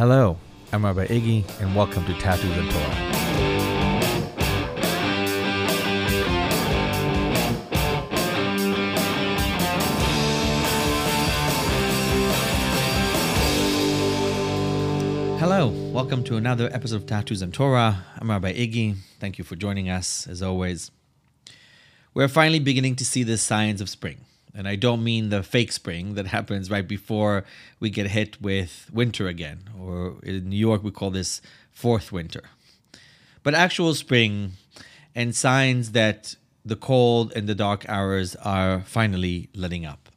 Hello, I'm Rabbi Iggy, and welcome to Tattoos and Torah. Hello, welcome to another episode of Tattoos and Torah. I'm Rabbi Iggy. Thank you for joining us, as always. We're finally beginning to see the signs of spring. And I don't mean the fake spring that happens right before we get hit with winter again, or in New York, we call this fourth winter. But actual spring and signs that the cold and the dark hours are finally letting up.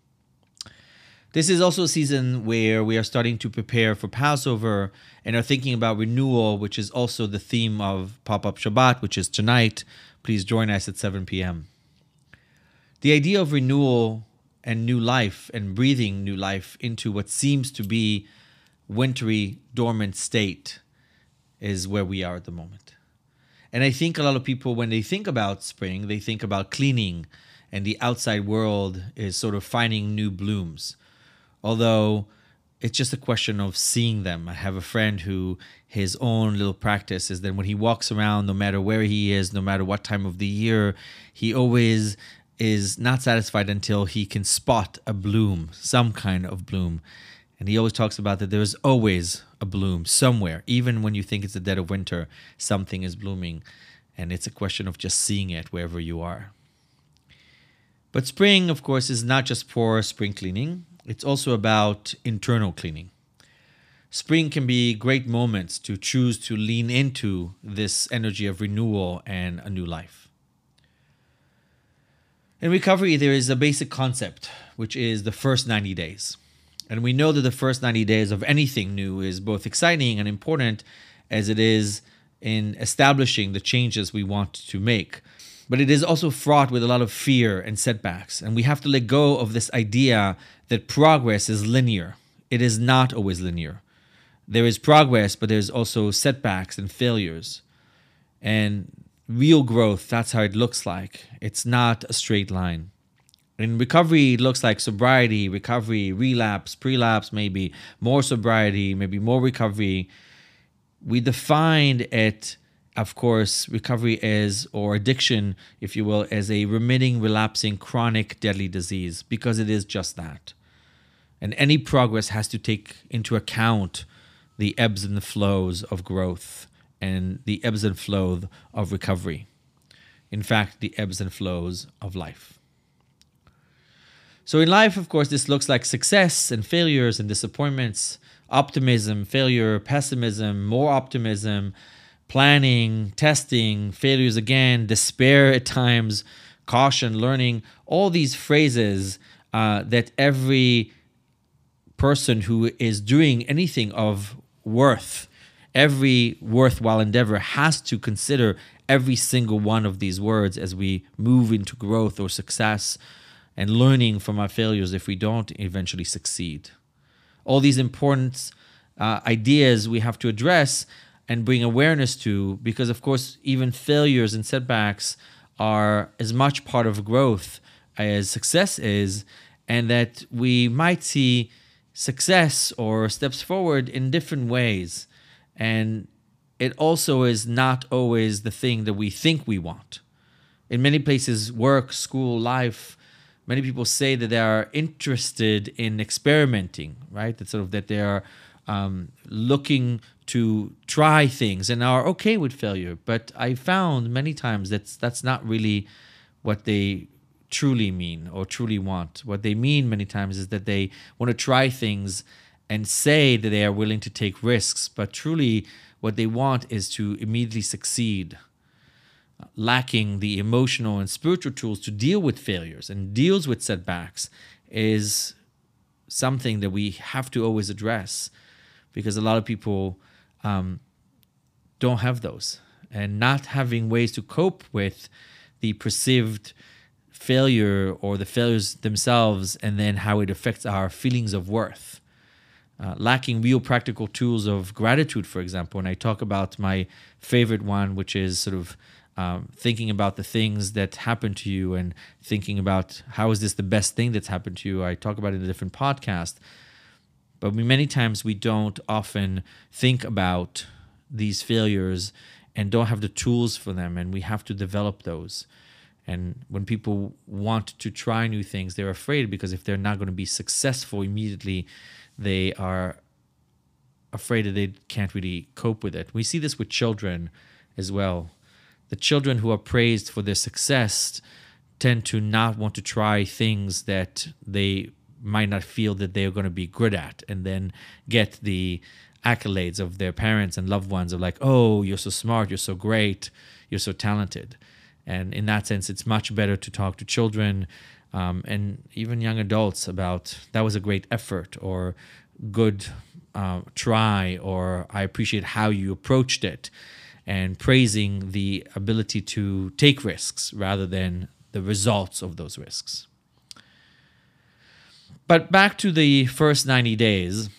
This is also a season where we are starting to prepare for Passover and are thinking about renewal, which is also the theme of Pop Up Shabbat, which is tonight. Please join us at 7 p.m. The idea of renewal and new life and breathing new life into what seems to be wintry, dormant state is where we are at the moment. And I think a lot of people, when they think about spring, they think about cleaning and the outside world is sort of finding new blooms although it's just a question of seeing them. I have a friend who his own little practice is that when he walks around, no matter where he is, no matter what time of the year, he always is not satisfied until he can spot a bloom, some kind of bloom. And he always talks about that there's always a bloom somewhere. Even when you think it's the dead of winter, something is blooming. And it's a question of just seeing it wherever you are. But spring, of course, is not just for spring cleaning it's also about internal cleaning. Spring can be great moments to choose to lean into this energy of renewal and a new life. In recovery, there is a basic concept, which is the first 90 days. And we know that the first 90 days of anything new is both exciting and important as it is in establishing the changes we want to make. But it is also fraught with a lot of fear and setbacks. And we have to let go of this idea that progress is linear. It is not always linear. There is progress, but there's also setbacks and failures. And real growth, that's how it looks like. It's not a straight line. In recovery, it looks like sobriety, recovery, relapse, prelapse, maybe more sobriety, maybe more recovery. We defined it of course, recovery is, or addiction, if you will, as a remitting, relapsing, chronic, deadly disease, because it is just that. And any progress has to take into account the ebbs and the flows of growth and the ebbs and flows of recovery. In fact, the ebbs and flows of life. So, in life, of course, this looks like success and failures and disappointments, optimism, failure, pessimism, more optimism, planning, testing, failures again, despair at times, caution, learning, all these phrases uh, that every person who is doing anything of worth, every worthwhile endeavor has to consider every single one of these words as we move into growth or success and learning from our failures if we don't eventually succeed. All these important uh, ideas we have to address and bring awareness to because of course even failures and setbacks are as much part of growth as success is and that we might see success or steps forward in different ways and it also is not always the thing that we think we want in many places work school life many people say that they are interested in experimenting right that sort of that they are um, looking to try things and are okay with failure. But I found many times that's that's not really what they truly mean or truly want. What they mean many times is that they want to try things and say that they are willing to take risks, but truly what they want is to immediately succeed. Lacking the emotional and spiritual tools to deal with failures and deals with setbacks is something that we have to always address because a lot of people um, don't have those and not having ways to cope with the perceived failure or the failures themselves and then how it affects our feelings of worth. Uh, lacking real practical tools of gratitude, for example. And I talk about my favorite one, which is sort of um, thinking about the things that happen to you and thinking about how is this the best thing that's happened to you. I talk about it in a different podcast. But we, many times we don't often think about these failures and don't have the tools for them, and we have to develop those. And when people want to try new things, they're afraid because if they're not going to be successful immediately, they are afraid that they can't really cope with it. We see this with children as well. The children who are praised for their success tend to not want to try things that they might not feel that they're going to be good at and then get the accolades of their parents and loved ones of like, oh, you're so smart, you're so great, you're so talented. And in that sense, it's much better to talk to children um, and even young adults about that was a great effort or good uh, try or I appreciate how you approached it and praising the ability to take risks rather than the results of those risks. But back to the first 90 days,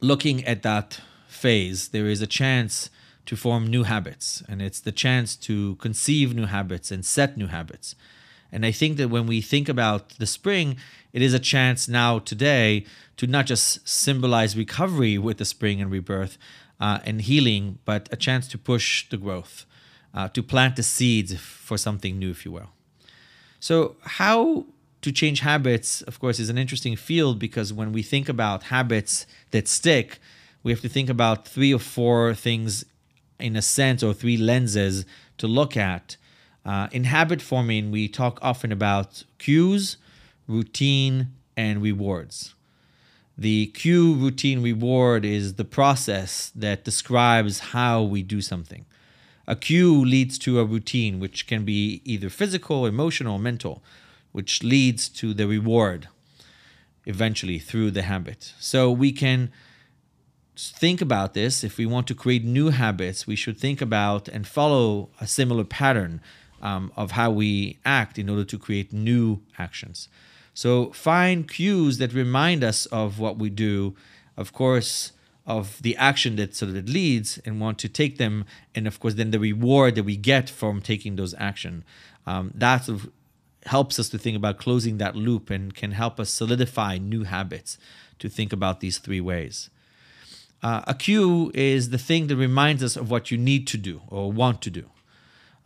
looking at that phase, there is a chance to form new habits, and it's the chance to conceive new habits and set new habits. And I think that when we think about the spring, it is a chance now, today, to not just symbolize recovery with the spring and rebirth uh, and healing, but a chance to push the growth, uh, to plant the seeds for something new, if you will. So, how to change habits, of course, is an interesting field because when we think about habits that stick, we have to think about three or four things in a sense, or three lenses to look at. Uh, in habit forming, we talk often about cues, routine, and rewards. The cue, routine, reward is the process that describes how we do something. A cue leads to a routine, which can be either physical, emotional, mental, which leads to the reward eventually through the habit. So we can think about this. If we want to create new habits, we should think about and follow a similar pattern um, of how we act in order to create new actions. So find cues that remind us of what we do, of course, of the action that sort of leads, and want to take them, and of course, then the reward that we get from taking those action. Um, that sort of helps us to think about closing that loop and can help us solidify new habits to think about these three ways. Uh, a cue is the thing that reminds us of what you need to do or want to do.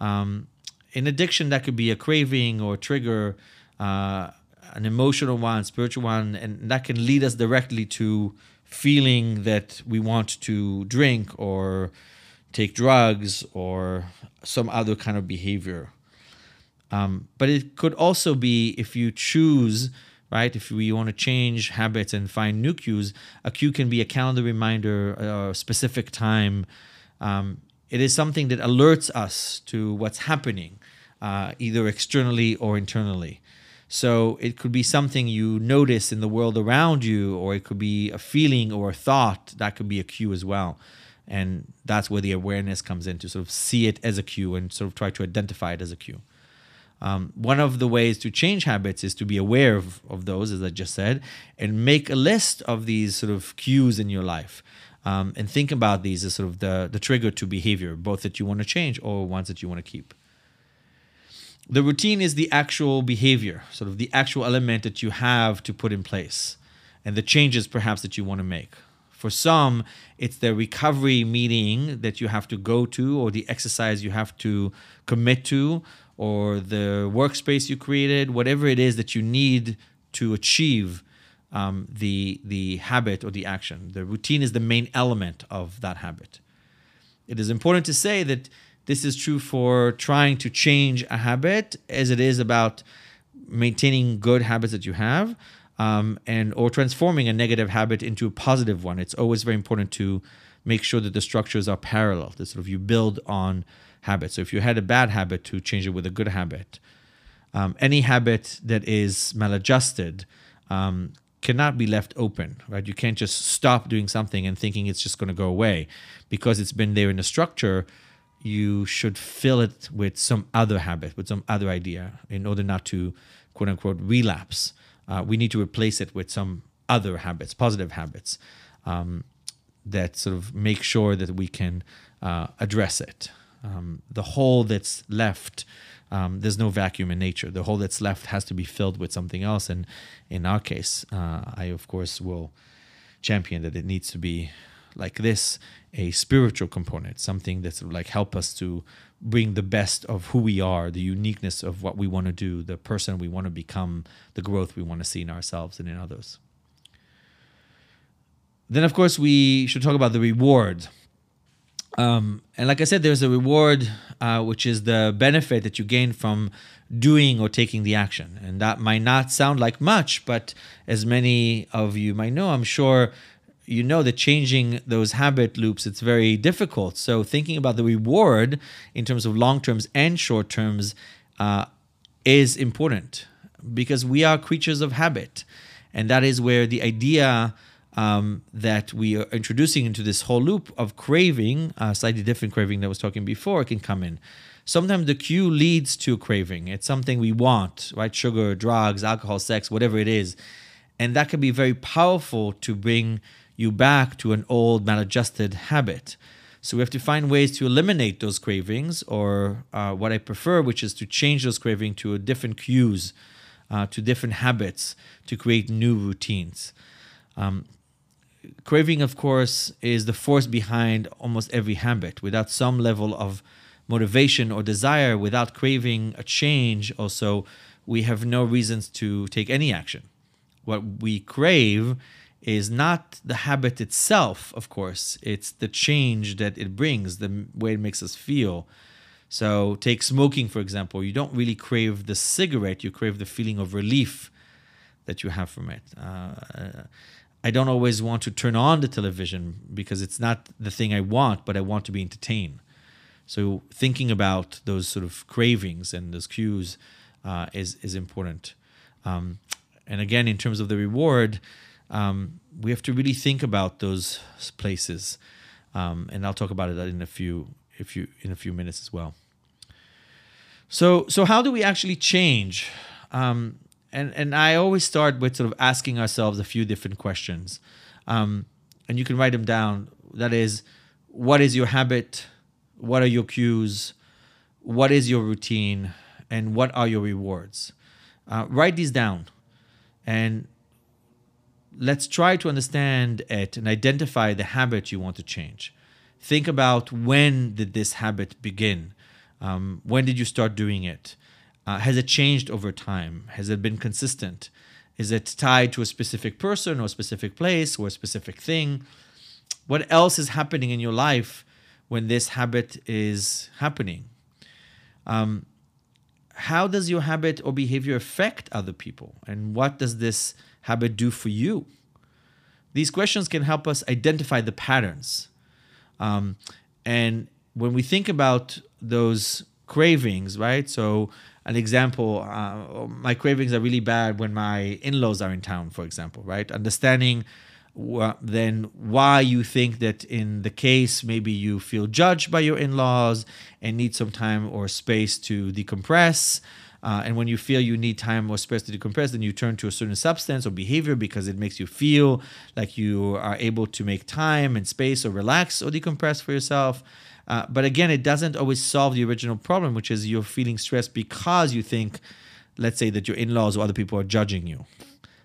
Um, in addiction, that could be a craving or a trigger, uh, an emotional one, spiritual one, and that can lead us directly to feeling that we want to drink or take drugs or some other kind of behavior. Um, but it could also be if you choose, right? If we want to change habits and find new cues, a cue can be a calendar reminder, a specific time. Um, it is something that alerts us to what's happening, uh, either externally or internally. So it could be something you notice in the world around you, or it could be a feeling or a thought. That could be a cue as well. And that's where the awareness comes in to sort of see it as a cue and sort of try to identify it as a cue. Um, one of the ways to change habits is to be aware of, of those, as I just said, and make a list of these sort of cues in your life. Um, and think about these as sort of the, the trigger to behavior, both that you want to change or ones that you want to keep. The routine is the actual behavior, sort of the actual element that you have to put in place, and the changes perhaps that you want to make. For some, it's the recovery meeting that you have to go to, or the exercise you have to commit to, or the workspace you created, whatever it is that you need to achieve um, the the habit or the action. The routine is the main element of that habit. It is important to say that this is true for trying to change a habit as it is about maintaining good habits that you have um, and or transforming a negative habit into a positive one. It's always very important to make sure that the structures are parallel. That sort of you build on habits. So if you had a bad habit, to change it with a good habit. Um, any habit that is maladjusted um, cannot be left open, right? You can't just stop doing something and thinking it's just going to go away because it's been there in the structure. You should fill it with some other habit, with some other idea, in order not to quote unquote relapse. Uh, we need to replace it with some other habits, positive habits, um, that sort of make sure that we can uh, address it um, the hole that's left um, there's no vacuum in nature. The hole that's left has to be filled with something else. And in our case uh, i of course will champion that it needs to be like this a spiritual component something that's like help us to bring the best of who we are the uniqueness of what we want to do the person we want to become the growth we want to see in ourselves and in others. Then of course we should talk about the reward um, and like i said there's a reward uh, which is the benefit that you gain from doing or taking the action. And that might not sound like much but as many of you might know i'm sure you know that changing those habit loops it's very difficult. So thinking about the reward in terms of long terms and short terms uh, is important because we are creatures of habit. And that is where the idea um, that we are introducing into this whole loop of craving a slightly different craving that I was talking before can come in sometimes the cue leads to craving it's something we want right sugar drugs alcohol sex whatever it is and that can be very powerful to bring you back to an old maladjusted habit. So we have to find ways to eliminate those cravings, or uh, what I prefer, which is to change those cravings to different cues, uh, to different habits, to create new routines. Um, craving, of course, is the force behind almost every habit. Without some level of motivation or desire, without craving a change, also, we have no reasons to take any action. What we crave is not the habit itself, of course, it's the change that it brings, the way it makes us feel. So, take smoking, for example. You don't really crave the cigarette, you crave the feeling of relief that you have from it. Uh, I don't always want to turn on the television because it's not the thing I want, but I want to be entertained. So, thinking about those sort of cravings and those cues uh, is, is important. Um, and again, in terms of the reward, um, we have to really think about those places, um, and I'll talk about it in a few, if you in a few minutes as well. So, so how do we actually change? And and I always start with sort of asking ourselves a few different questions, um, and you can write them down. That is, what is your habit? What are your cues? What is your routine? And what are your rewards? Uh, write these down, and let's try to understand it and identify the habit you want to change. Think about when did this habit begin? Um, when did you start doing it? Uh, has it changed over time? Has it been consistent? Is it tied to a specific person or a specific place or a specific thing? What else is happening in your life when this habit is happening? Um, how does your habit or behavior affect other people? And what does this habit do for you? These questions can help us identify the patterns. Um, and when we think about those cravings, right? So, an example, uh, my cravings are really bad when my in laws are in town, for example, right? Understanding wh- then why you think that in the case maybe you feel judged by your in laws and need some time or space to decompress uh, and when you feel you need time or space to decompress, then you turn to a certain substance or behavior because it makes you feel like you are able to make time and space or relax or decompress for yourself. Uh, but again, it doesn't always solve the original problem, which is you're feeling stressed because you think, let's say, that your in laws or other people are judging you.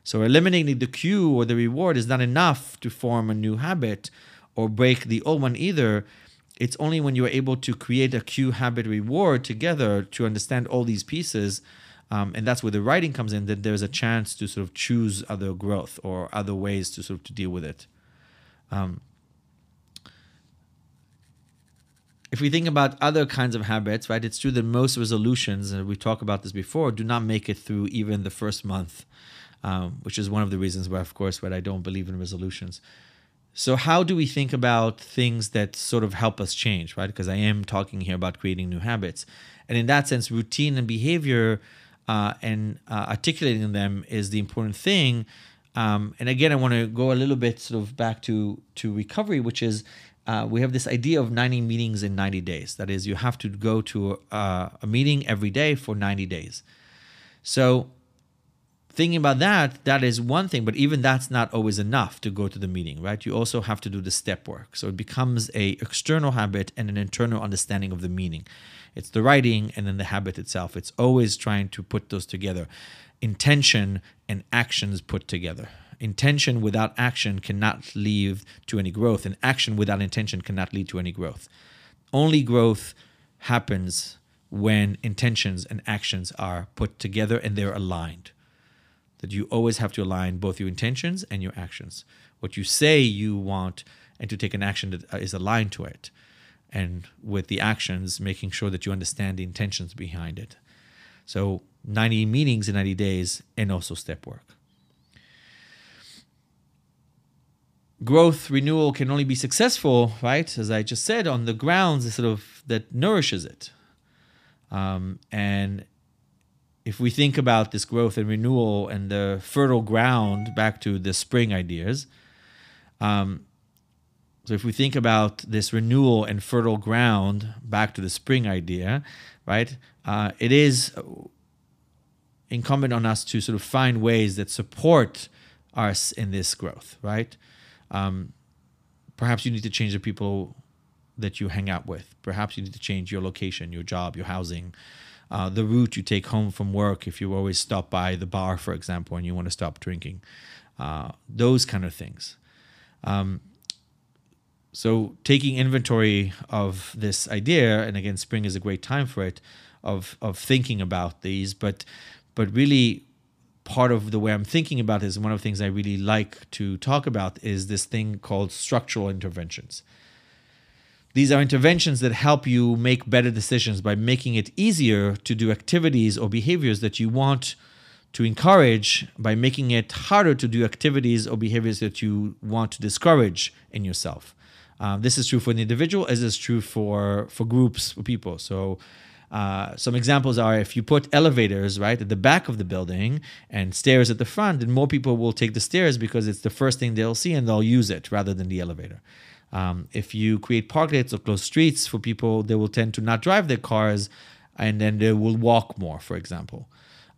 So eliminating the cue or the reward is not enough to form a new habit or break the old one either it's only when you're able to create a cue habit reward together to understand all these pieces um, and that's where the writing comes in that there's a chance to sort of choose other growth or other ways to sort of to deal with it um, if we think about other kinds of habits right it's true that most resolutions and we talked about this before do not make it through even the first month um, which is one of the reasons why of course why i don't believe in resolutions so, how do we think about things that sort of help us change, right? Because I am talking here about creating new habits. And in that sense, routine and behavior uh, and uh, articulating them is the important thing. Um, and again, I want to go a little bit sort of back to, to recovery, which is uh, we have this idea of 90 meetings in 90 days. That is, you have to go to a, a meeting every day for 90 days. So, thinking about that, that is one thing, but even that's not always enough to go to the meeting, right? You also have to do the step work. So it becomes a external habit and an internal understanding of the meaning. It's the writing and then the habit itself. It's always trying to put those together. Intention and actions put together. Intention without action cannot lead to any growth, and action without intention cannot lead to any growth. Only growth happens when intentions and actions are put together and they're aligned. That you always have to align both your intentions and your actions. What you say you want and to take an action that uh, is aligned to it. And with the actions, making sure that you understand the intentions behind it. So 90 meetings in 90 days and also step work. Growth renewal can only be successful, right? As I just said, on the grounds sort of that nourishes it. Um, and if we think about this growth and renewal and the fertile ground back to the spring ideas, um, so if we think about this renewal and fertile ground back to the spring idea, right? Uh, it is incumbent on us to sort of find ways that support us in this growth, right? Um, perhaps you need to change the people that you hang out with. Perhaps you need to change your location, your job, your housing, uh, the route you take home from work. If you always stop by the bar, for example, and you want to stop drinking, uh, those kind of things. Um, so taking inventory of this idea, and again, spring is a great time for it, of of thinking about these, but but really part of the way I'm thinking about this, one of the things I really like to talk about is this thing called structural interventions. These are interventions that help you make better decisions by making it easier to do activities or behaviors that you want to encourage by making it harder to do activities or behaviors that you want to discourage in yourself. Um, this is true for the individual as is true for for groups for people. So uh, some examples are if you put elevators right at the back of the building and stairs at the front, then more people will take the stairs because it's the first thing they'll see and they'll use it rather than the elevator. Um, if you create parklets or closed streets for people, they will tend to not drive their cars and then they will walk more, for example.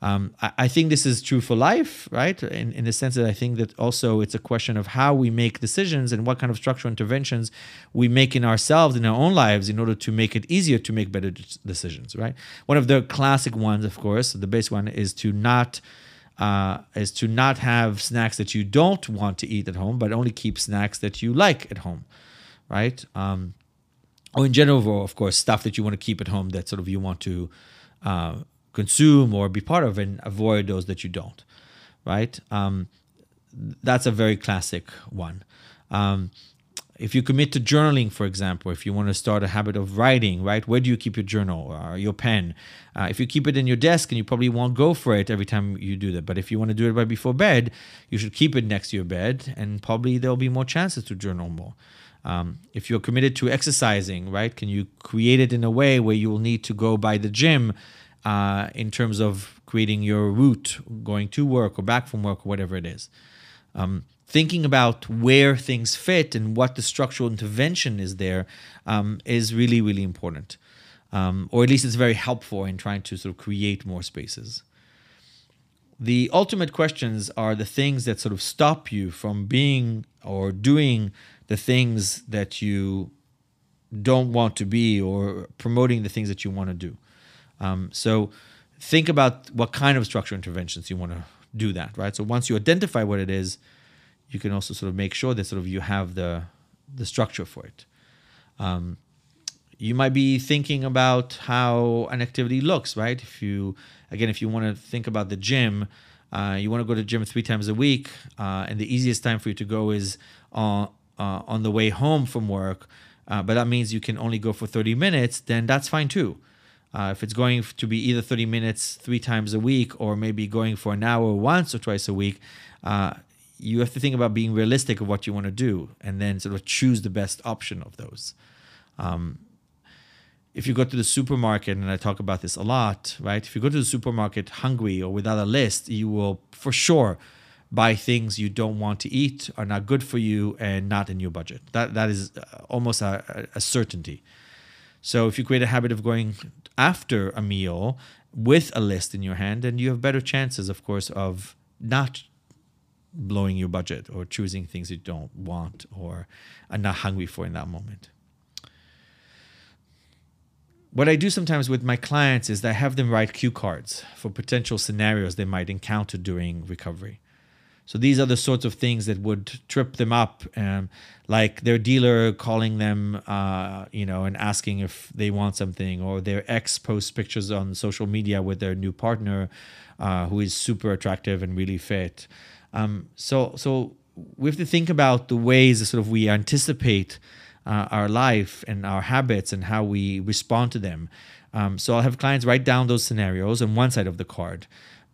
Um, I, I, think this is true for life, right? In, in the sense that I think that also it's a question of how we make decisions and what kind of structural interventions we make in ourselves, in our own lives, in order to make it easier to make better decisions, right? One of the classic ones, of course, the base one is to not. Uh, is to not have snacks that you don't want to eat at home, but only keep snacks that you like at home, right? Um, or in general, of course, stuff that you want to keep at home that sort of you want to uh, consume or be part of and avoid those that you don't right? Um, that's a very classic one. Um, if you commit to journaling for example if you want to start a habit of writing right where do you keep your journal? Or your pen? Uh, if you keep it in your desk and you probably won't go for it every time you do that but if you want to do it right before bed you should keep it next to your bed and probably there'll be more chances to journal more. Um, if you're committed to exercising right can you create it in a way where you will need to go by the gym uh, in terms of creating your route, going to work or back from work or whatever it is. Um, thinking about where things fit and what the structural intervention is there um, is really, really important. Um, or at least it's very helpful in trying to sort of create more spaces. The ultimate questions are the things that sort of stop you from being or doing the things that you don't want to be or promoting the things that you want to do. Um, so think about what kind of structural interventions you want to do that, right? So once you identify what it is, you can also sort of make sure that sort of you have the the structure for it. Um, you might be thinking about how an activity looks, right? If you again, if you want to think about the gym, uh, you want to go to the gym three times a week, uh, and the easiest time for you to go is on uh, on the way home from work. Uh, but that means you can only go for 30 minutes. Then that's fine too. Uh, if it's going to be either 30 minutes three times a week or maybe going for an hour once or twice a week, uh, you have to think about being realistic of what you want to do and then sort of choose the best option of those. Um, if you go to the supermarket, and I talk about this a lot, right? If you go to the supermarket hungry or without a list, you will for sure buy things you don't want to eat, are not good for you, and not in your budget. That that is uh, almost a, a certainty. So if you create a habit of going after a meal with a list in your hand, then you have better chances, of course, of not blowing your budget or choosing things you don't want or are not hungry for in that moment. What I do sometimes with my clients is I have them write cue cards for potential scenarios they might encounter during recovery. So these are the sorts of things that would trip them up, um, like their dealer calling them, uh, you know, and asking if they want something, or their ex posts pictures on social media with their new partner, uh, who is super attractive and really fit. Um, so, so we have to think about the ways that sort of we anticipate uh, our life and our habits and how we respond to them. Um, so I'll have clients write down those scenarios on one side of the card.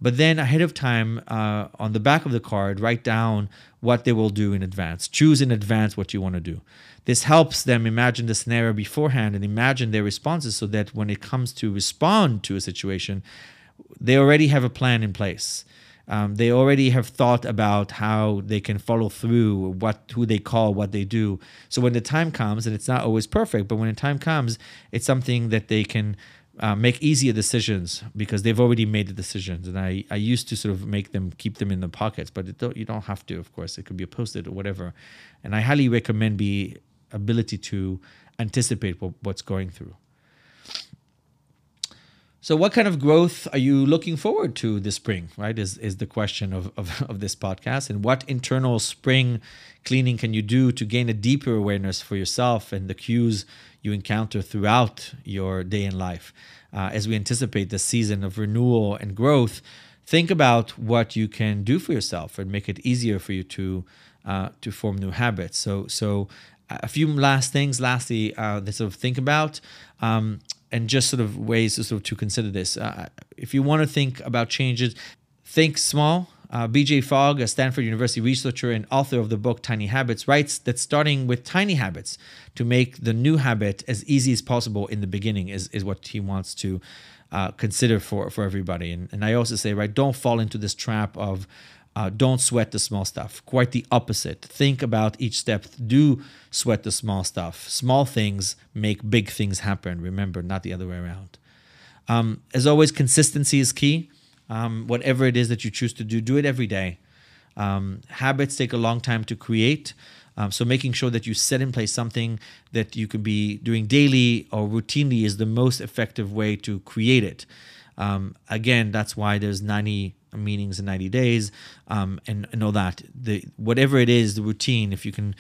But then ahead of time, uh, on the back of the card, write down what they will do in advance. Choose in advance what you want to do. This helps them imagine the scenario beforehand and imagine their responses so that when it comes to respond to a situation, they already have a plan in place. Um, they already have thought about how they can follow through, what who they call, what they do. So when the time comes, and it's not always perfect, but when the time comes, it's something that they can uh, make easier decisions because they've already made the decisions. And I, I used to sort of make them keep them in the pockets, but don't, you don't have to, of course. It could be a post-it or whatever. And I highly recommend the ability to anticipate what, what's going through. So, what kind of growth are you looking forward to this spring? Right, is is the question of, of, of this podcast, and what internal spring cleaning can you do to gain a deeper awareness for yourself and the cues you encounter throughout your day in life? Uh, as we anticipate the season of renewal and growth, think about what you can do for yourself and make it easier for you to uh, to form new habits. So, so a few last things. Lastly, uh, that sort of think about. Um, and just sort of ways to sort of to consider this. Uh, if you want to think about changes, think small. Uh, BJ Fogg, a Stanford University researcher and author of the book Tiny Habits, writes that starting with tiny habits to make the new habit as easy as possible in the beginning is, is what he wants to uh, consider for, for everybody. And, and I also say, right, don't fall into this trap of uh, don't sweat the small stuff. Quite the opposite. Think about each step. Do sweat the small stuff. Small things make big things happen. Remember, not the other way around. Um, as always, consistency is key. Um, whatever it is that you choose to do, do it every day. Um, habits take a long time to create. Um, so making sure that you set in place something that you could be doing daily or routinely is the most effective way to create it. Um, again, that's why there's 90 meetings in 90 days um, and, and all that the whatever it is the routine if you can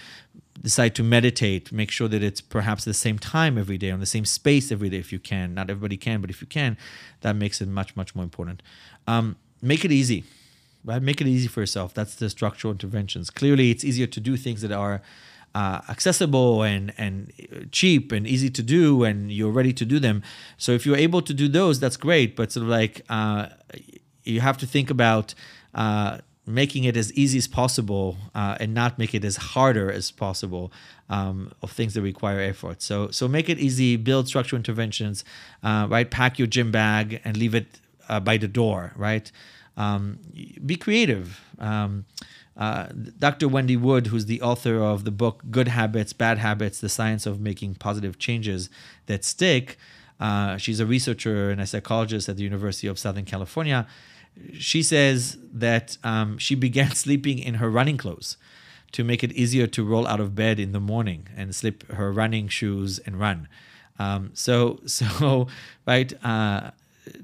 decide to meditate make sure that it's perhaps the same time every day on the same space every day if you can. Not everybody can but if you can that makes it much much more important. Um, make it easy right? Make it easy for yourself. That's the structural interventions. Clearly it's easier to do things that are uh, accessible and and cheap and easy to do and you're ready to do them. So if you're able to do those that's great. But sort of like uh, you have to think about uh, making it as easy as possible uh, and not make it as harder as possible um, of things that require effort. So so make it easy. Build structural interventions. Uh, right, pack your gym bag and leave it uh, by the door. Right, um, be creative. Um, uh, Dr. Wendy Wood, who's the author of the book Good Habits, Bad Habits: The Science of Making Positive Changes That Stick. Uh, she's a researcher and a psychologist at the University of Southern California she says that um, she began sleeping in her running clothes to make it easier to roll out of bed in the morning and slip her running shoes and run. Um, so, so right, uh,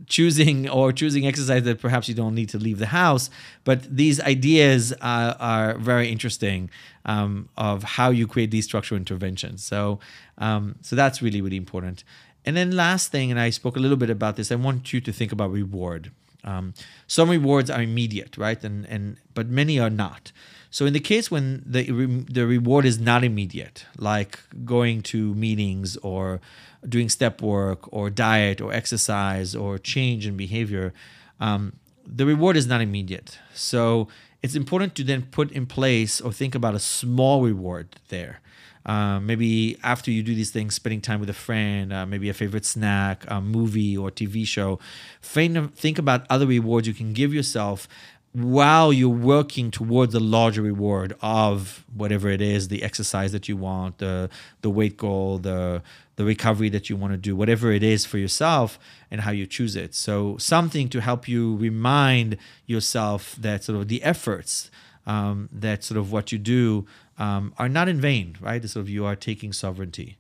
choosing or choosing exercise that perhaps you don't need to leave the house, but these ideas uh, are very interesting um, of how you create these structural interventions. So, um, so that's really really important. And then last thing, and I spoke a little bit about this, I want you to think about reward. Um, some rewards are immediate, right? And and but many are not. So in the case when the the reward is not immediate, like going to meetings or doing step work or diet or exercise or change in behavior, um, the reward is not immediate. So it's important to then put in place or think about a small reward there. Uh, maybe after you do these things, spending time with a friend, uh, maybe a favorite snack, a movie or TV show. Think about other rewards you can give yourself while you're working towards the larger reward of whatever it is the exercise that you want the the weight goal the the recovery that you want to do whatever it is for yourself and how you choose it so something to help you remind yourself that sort of the efforts um, that sort of what you do um, are not in vain, right? Sort of you are taking sovereignty.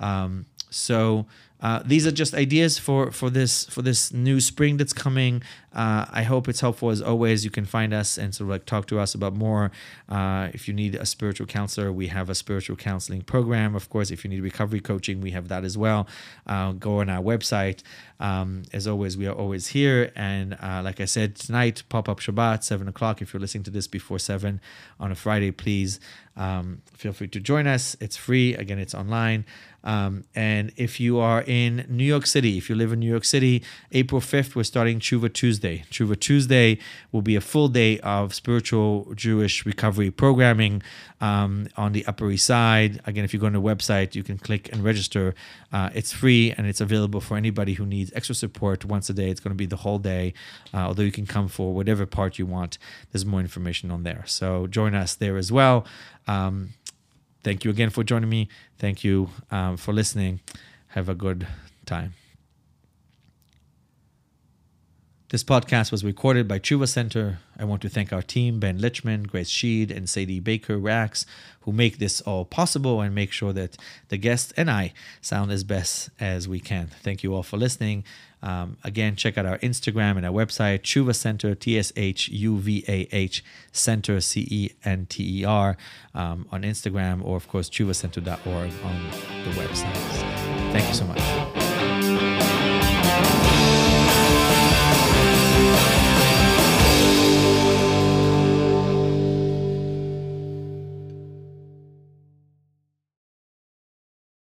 Um, so uh, these are just ideas for for this for this new spring that's coming. Uh, I hope it's helpful as always. You can find us and sort of like talk to us about more. Uh, if you need a spiritual counselor, we have a spiritual counseling program. Of course, if you need recovery coaching, we have that as well. Uh, go on our website. Um, as always, we are always here. And uh, like I said, tonight, pop up Shabbat, 7 o'clock. If you're listening to this before 7 on a Friday, please um, feel free to join us. It's free. Again, it's online. Um, and if you are in New York City, if you live in New York City, April 5th, we're starting Tshuvah Tuesday. Tshuvah Tuesday will be a full day of spiritual Jewish recovery programming um, on the Upper East Side. Again, if you go on the website, you can click and register. Uh, it's free and it's available for anybody who needs extra support once a day. It's going to be the whole day, uh, although you can come for whatever part you want. There's more information on there. So join us there as well. Um, thank you again for joining me. Thank you um, for listening. Have a good time. This podcast was recorded by Tshuvah Center. I want to thank our team, Ben Lichman, Grace Sheed, and Sadie Baker Rax, who make this all possible and make sure that the guests and I sound as best as we can. Thank you all for listening. Um, again, check out our Instagram and our website, Tshuvah Center, T S H U V A H Center, C E N T E R, um, on Instagram, or of course, tshuvahcenter.org on the website. Thank you so much.